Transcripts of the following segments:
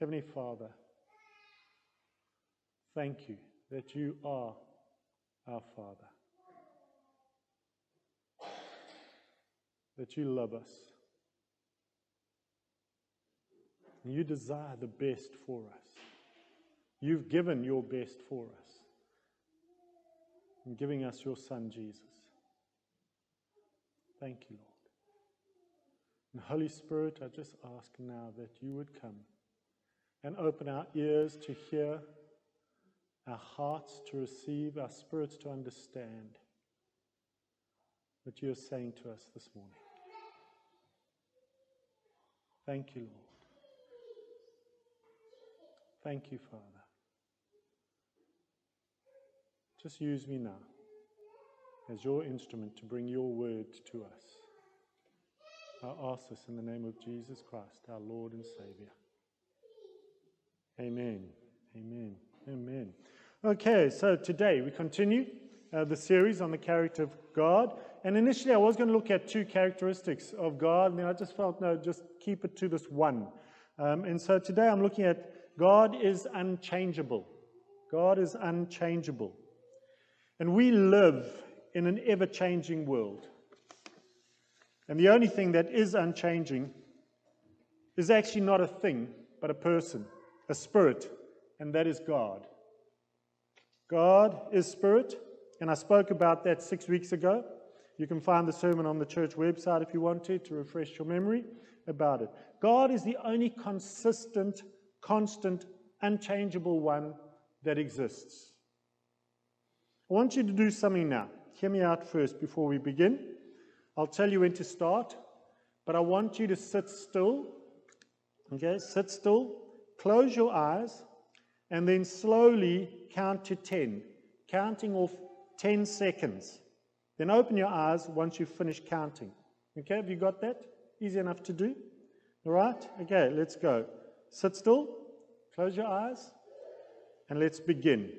Heavenly Father, thank you that you are our Father, that you love us, and you desire the best for us. You've given your best for us in giving us your Son, Jesus. Thank you, Lord. And Holy Spirit, I just ask now that you would come and open our ears to hear, our hearts to receive, our spirits to understand what you are saying to us this morning. Thank you, Lord. Thank you, Father. Just use me now as your instrument to bring your word to us. I ask this in the name of Jesus Christ, our Lord and Savior. Amen. Amen. Amen. Okay, so today we continue uh, the series on the character of God. And initially I was going to look at two characteristics of God, and then I just felt, no, just keep it to this one. Um, and so today I'm looking at God is unchangeable. God is unchangeable. And we live in an ever changing world. And the only thing that is unchanging is actually not a thing, but a person, a spirit, and that is God. God is spirit, and I spoke about that six weeks ago. You can find the sermon on the church website if you want to, to refresh your memory about it. God is the only consistent, constant, unchangeable one that exists. I want you to do something now. Hear me out first before we begin. I'll tell you when to start, but I want you to sit still. Okay, sit still, close your eyes, and then slowly count to 10, counting off 10 seconds. Then open your eyes once you've finished counting. Okay, have you got that? Easy enough to do? All right? Okay, let's go. Sit still, close your eyes, and let's begin.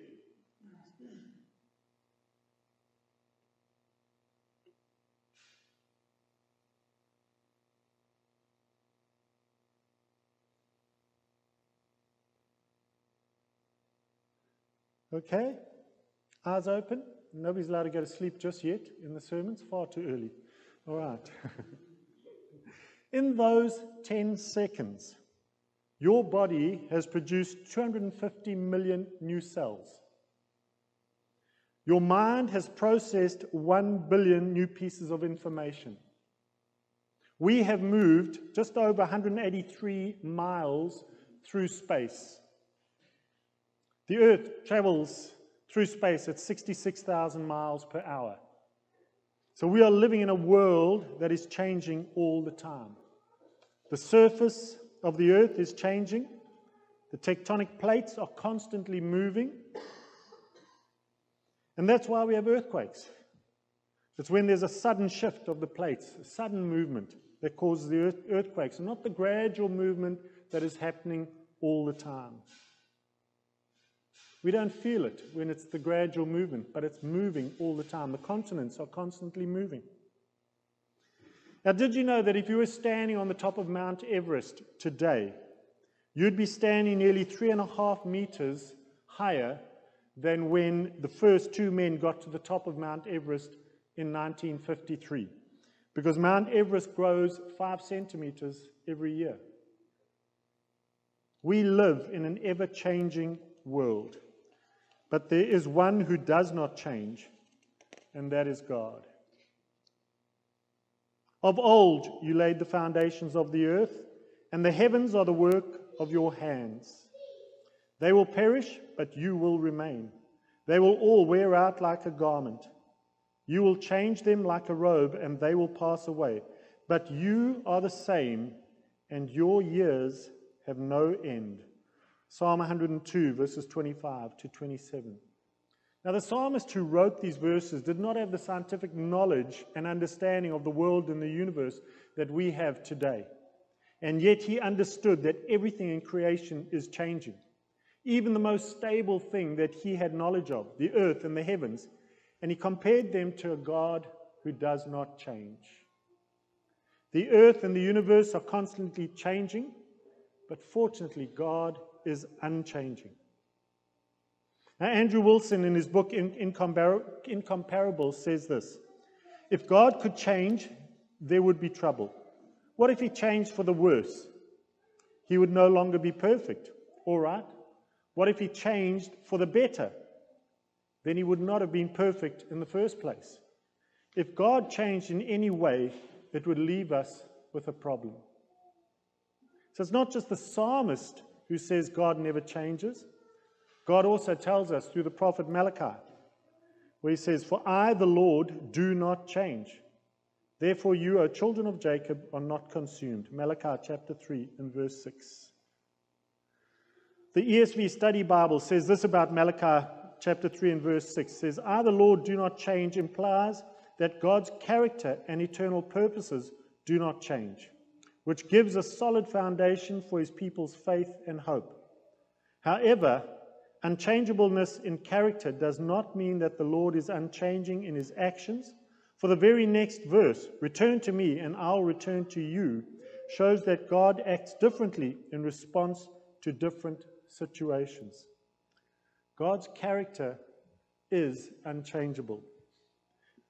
Okay? Eyes open. Nobody's allowed to go to sleep just yet in the sermons. Far too early. All right. in those 10 seconds, your body has produced 250 million new cells. Your mind has processed 1 billion new pieces of information. We have moved just over 183 miles through space. The Earth travels through space at 66,000 miles per hour. So we are living in a world that is changing all the time. The surface of the Earth is changing, the tectonic plates are constantly moving. And that's why we have earthquakes. It's when there's a sudden shift of the plates, a sudden movement that causes the earth, earthquakes, not the gradual movement that is happening all the time. We don't feel it when it's the gradual movement, but it's moving all the time. The continents are constantly moving. Now, did you know that if you were standing on the top of Mount Everest today, you'd be standing nearly three and a half meters higher than when the first two men got to the top of Mount Everest in 1953? Because Mount Everest grows five centimeters every year. We live in an ever changing world. But there is one who does not change, and that is God. Of old you laid the foundations of the earth, and the heavens are the work of your hands. They will perish, but you will remain. They will all wear out like a garment. You will change them like a robe, and they will pass away. But you are the same, and your years have no end. Psalm 102, verses 25 to 27. Now, the psalmist who wrote these verses did not have the scientific knowledge and understanding of the world and the universe that we have today. And yet, he understood that everything in creation is changing. Even the most stable thing that he had knowledge of, the earth and the heavens, and he compared them to a God who does not change. The earth and the universe are constantly changing, But fortunately, God is unchanging. Now, Andrew Wilson, in his book Incomparable, says this If God could change, there would be trouble. What if he changed for the worse? He would no longer be perfect. All right. What if he changed for the better? Then he would not have been perfect in the first place. If God changed in any way, it would leave us with a problem. So it's not just the psalmist who says God never changes. God also tells us through the prophet Malachi, where he says, For I, the Lord, do not change. Therefore, you, O children of Jacob, are not consumed. Malachi chapter 3 and verse 6. The ESV Study Bible says this about Malachi chapter 3 and verse 6 says, I, the Lord, do not change, implies that God's character and eternal purposes do not change, which gives a solid foundation for his people's faith and hope. However, unchangeableness in character does not mean that the Lord is unchanging in his actions. For the very next verse, return to me and I'll return to you, shows that God acts differently in response to different situations. God's character is unchangeable.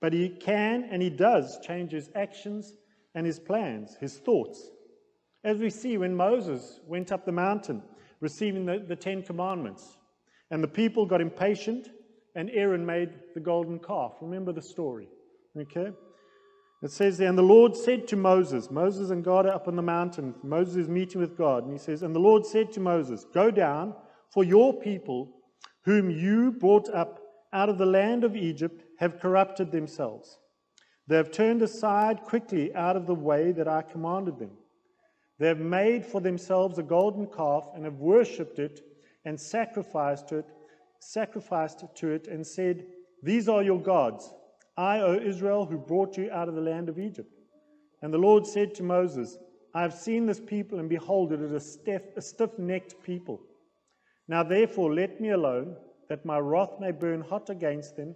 But he can and he does change his actions and his plans, his thoughts. As we see when Moses went up the mountain receiving the, the Ten Commandments, and the people got impatient, and Aaron made the golden calf. Remember the story. Okay? It says there, and the Lord said to Moses, Moses and God are up on the mountain. Moses is meeting with God, and he says, And the Lord said to Moses, Go down, for your people, whom you brought up out of the land of Egypt, have corrupted themselves. They have turned aside quickly out of the way that I commanded them. They have made for themselves a golden calf and have worshipped it and sacrificed to it, sacrificed to it, and said, These are your gods I, O Israel, who brought you out of the land of Egypt. And the Lord said to Moses, I have seen this people, and behold, it is a stiff necked people. Now therefore, let me alone, that my wrath may burn hot against them,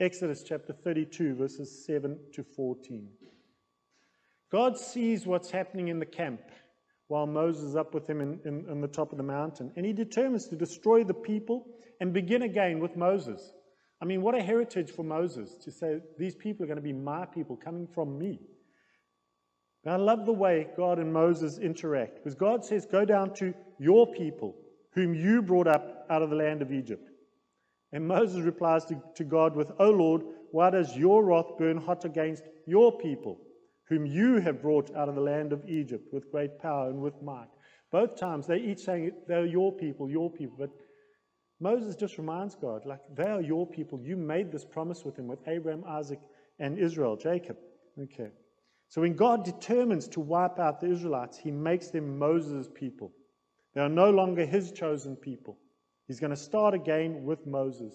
Exodus chapter 32, verses 7 to 14. God sees what's happening in the camp while Moses is up with him in, in, in, the top of the mountain. And he determines to destroy the people and begin again with Moses. I mean, what a heritage for Moses to say, These people are going to be my people coming from me. I love the way God and Moses interact because God says, Go down to your people, whom you brought up out of the land of Egypt. And Moses replies to, to God with, O Lord, why does your wrath burn hot against your people, whom you have brought out of the land of Egypt with great power and with might? Both times they each saying they're your people, your people. But Moses just reminds God, like, they are your people. You made this promise with them, with Abraham, Isaac, and Israel, Jacob. Okay. So when God determines to wipe out the Israelites, he makes them Moses' people. They are no longer his chosen people. He's going to start again with Moses.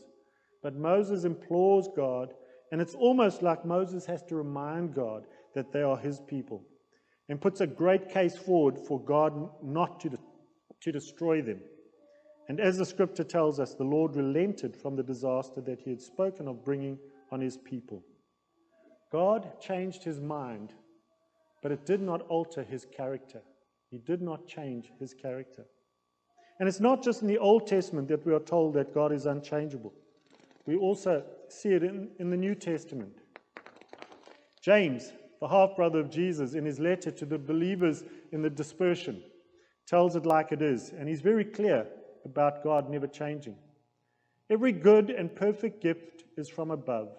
But Moses implores God, and it's almost like Moses has to remind God that they are his people and puts a great case forward for God not to, to destroy them. And as the scripture tells us, the Lord relented from the disaster that he had spoken of bringing on his people. God changed his mind but it did not alter his character. He did not change his character. And it's not just in the Old Testament that we are told that God is unchangeable. We also see it in, in the New Testament. James, the half brother of Jesus, in his letter to the believers in the dispersion, tells it like it is. And he's very clear about God never changing. Every good and perfect gift is from above,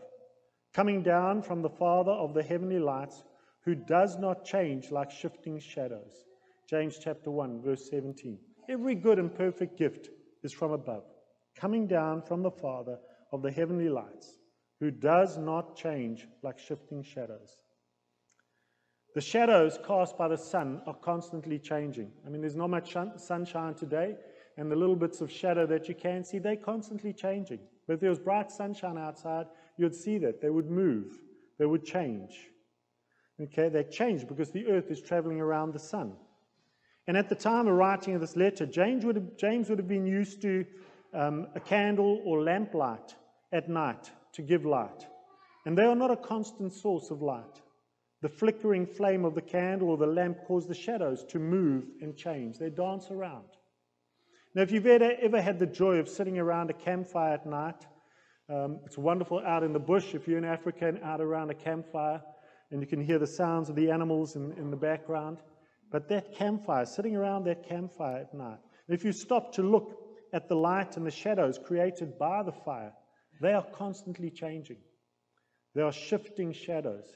coming down from the Father of the heavenly lights, who does not change like shifting shadows. James chapter 1, verse 17. Every good and perfect gift is from above, coming down from the Father of the heavenly lights, who does not change like shifting shadows. The shadows cast by the sun are constantly changing. I mean, there's not much sunshine today, and the little bits of shadow that you can see, they're constantly changing. But if there was bright sunshine outside, you'd see that. They would move, they would change. Okay, they change because the earth is traveling around the sun. And at the time of writing of this letter, James would have, James would have been used to um, a candle or lamplight at night to give light. And they are not a constant source of light. The flickering flame of the candle or the lamp cause the shadows to move and change. They dance around. Now, if you've ever, ever had the joy of sitting around a campfire at night, um, it's wonderful out in the bush if you're in Africa and out around a campfire, and you can hear the sounds of the animals in, in the background. But that campfire, sitting around that campfire at night, if you stop to look at the light and the shadows created by the fire, they are constantly changing. They are shifting shadows.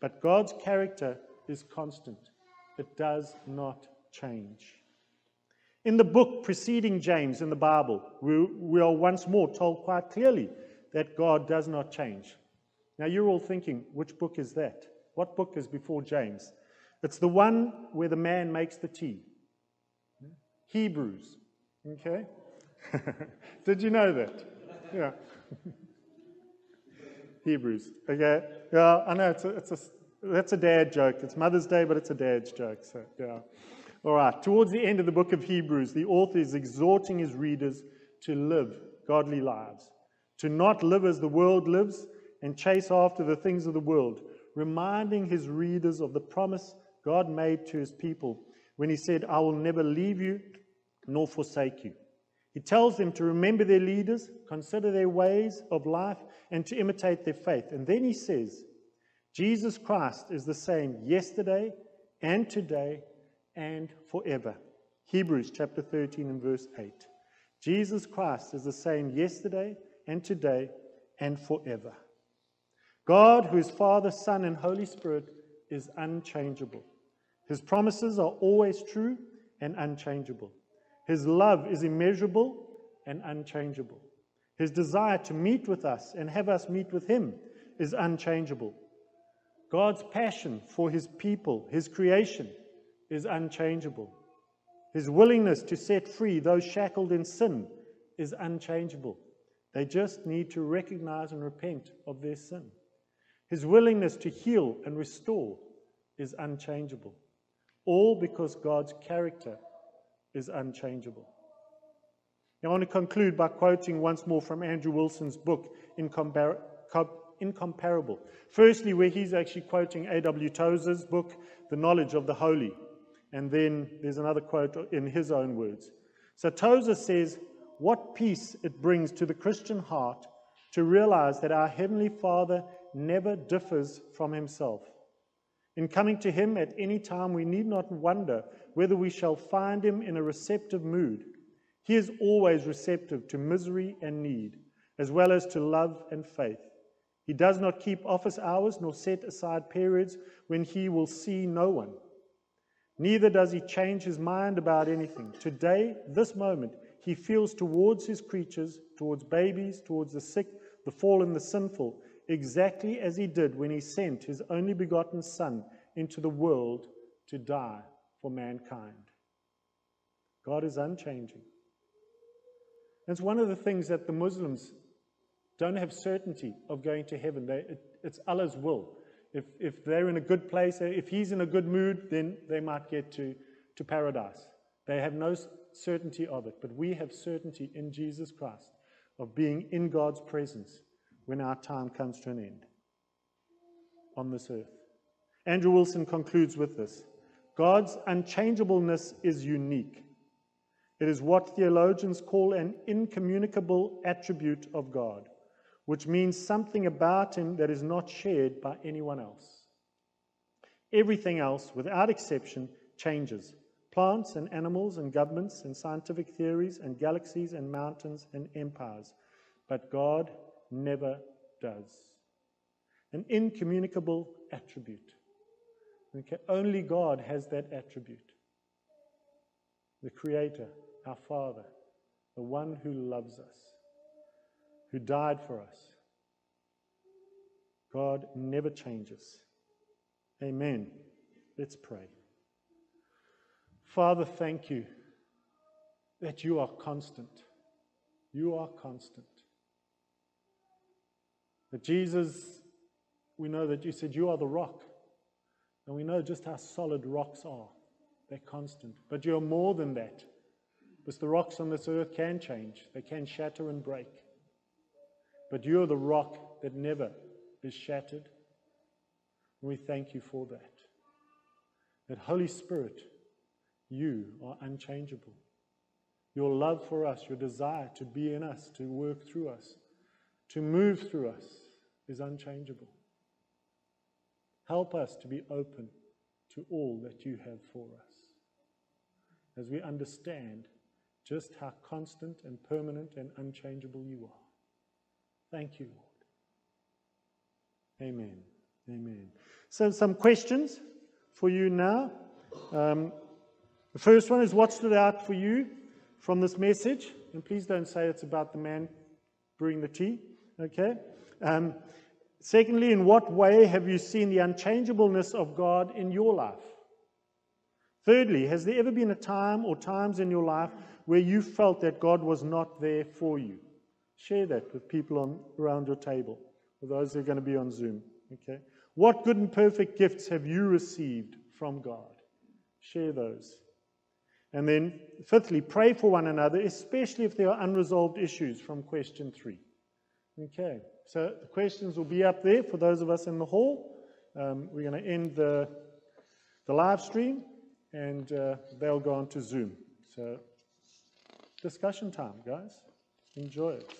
But God's character is constant, it does not change. In the book preceding James in the Bible, we, we are once more told quite clearly that God does not change. Now, you're all thinking, which book is that? What book is before James? It's the one where the man makes the tea. Hebrews. Okay? Did you know that? Yeah. Hebrews. Okay? Yeah, I know it's a, it's a, that's a dad joke. It's Mother's Day, but it's a dad's joke. So, yeah. All right, towards the end of the book of Hebrews, the author is exhorting his readers to live godly lives, to not live as the world lives and chase after the things of the world, reminding his readers of the promise God made to his people when he said, I will never leave you nor forsake you. He tells them to remember their leaders, consider their ways of life, and to imitate their faith. And then he says, Jesus Christ is the same yesterday and today and forever. Hebrews chapter 13 and verse 8. Jesus Christ is the same yesterday and today and forever. God, who is Father, Son, and Holy Spirit, is unchangeable. His promises are always true and unchangeable. His love is immeasurable and unchangeable. His desire to meet with us and have us meet with Him is unchangeable. God's passion for His people, His creation, is unchangeable. His willingness to set free those shackled in sin is unchangeable. They just need to recognize and repent of their sin. His willingness to heal and restore is unchangeable. All because God's character is unchangeable. Now, I want to conclude by quoting once more from Andrew Wilson's book, Incompar- Incomparable. Firstly, where he's actually quoting A.W. Tozer's book, The Knowledge of the Holy. And then there's another quote in his own words. So Tozer says, What peace it brings to the Christian heart to realize that our Heavenly Father never differs from Himself. In coming to Him at any time, we need not wonder whether we shall find Him in a receptive mood. He is always receptive to misery and need, as well as to love and faith. He does not keep office hours nor set aside periods when He will see no one. Neither does he change his mind about anything. Today, this moment, he feels towards his creatures, towards babies, towards the sick, the fallen, the sinful, exactly as he did when he sent his only begotten Son into the world to die for mankind. God is unchanging. It's one of the things that the Muslims don't have certainty of going to heaven. They, it, it's Allah's will. If, if they're in a good place, if he's in a good mood, then they might get to, to paradise. They have no certainty of it, but we have certainty in Jesus Christ of being in God's presence when our time comes to an end on this earth. Andrew Wilson concludes with this God's unchangeableness is unique. It is what theologians call an incommunicable attribute of God which means something about him that is not shared by anyone else. Everything else, without exception, changes plants and animals and governments and scientific theories and galaxies and mountains and empires. But God never does. an incommunicable attribute. Okay? Only God has that attribute. The Creator, our Father, the one who loves us, who died for us. God never changes. Amen. Let's pray. Father, thank you that you are constant. You are constant. That Jesus, we know that you said you are the rock. And we know just how solid rocks are. They're constant. But you're more than that. Because the rocks on this earth can change, they can shatter and break. But you're the rock that never is shattered. And we thank you for that. That Holy Spirit, you are unchangeable. Your love for us, your desire to be in us, to work through us, to move through us is unchangeable. Help us to be open to all that you have for us as we understand just how constant and permanent and unchangeable you are. Thank you, Lord. Amen. Amen. So, some questions for you now. Um, the first one is what stood out for you from this message? And please don't say it's about the man brewing the tea. Okay? Um, secondly, in what way have you seen the unchangeableness of God in your life? Thirdly, has there ever been a time or times in your life where you felt that God was not there for you? Share that with people on, around your table or those who are going to be on Zoom. Okay? What good and perfect gifts have you received from God? Share those. And then, fifthly, pray for one another, especially if there are unresolved issues from question three. Okay, so the questions will be up there for those of us in the hall. Um, we're going to end the, the live stream and uh, they'll go on to Zoom. So, discussion time, guys. Enjoy it.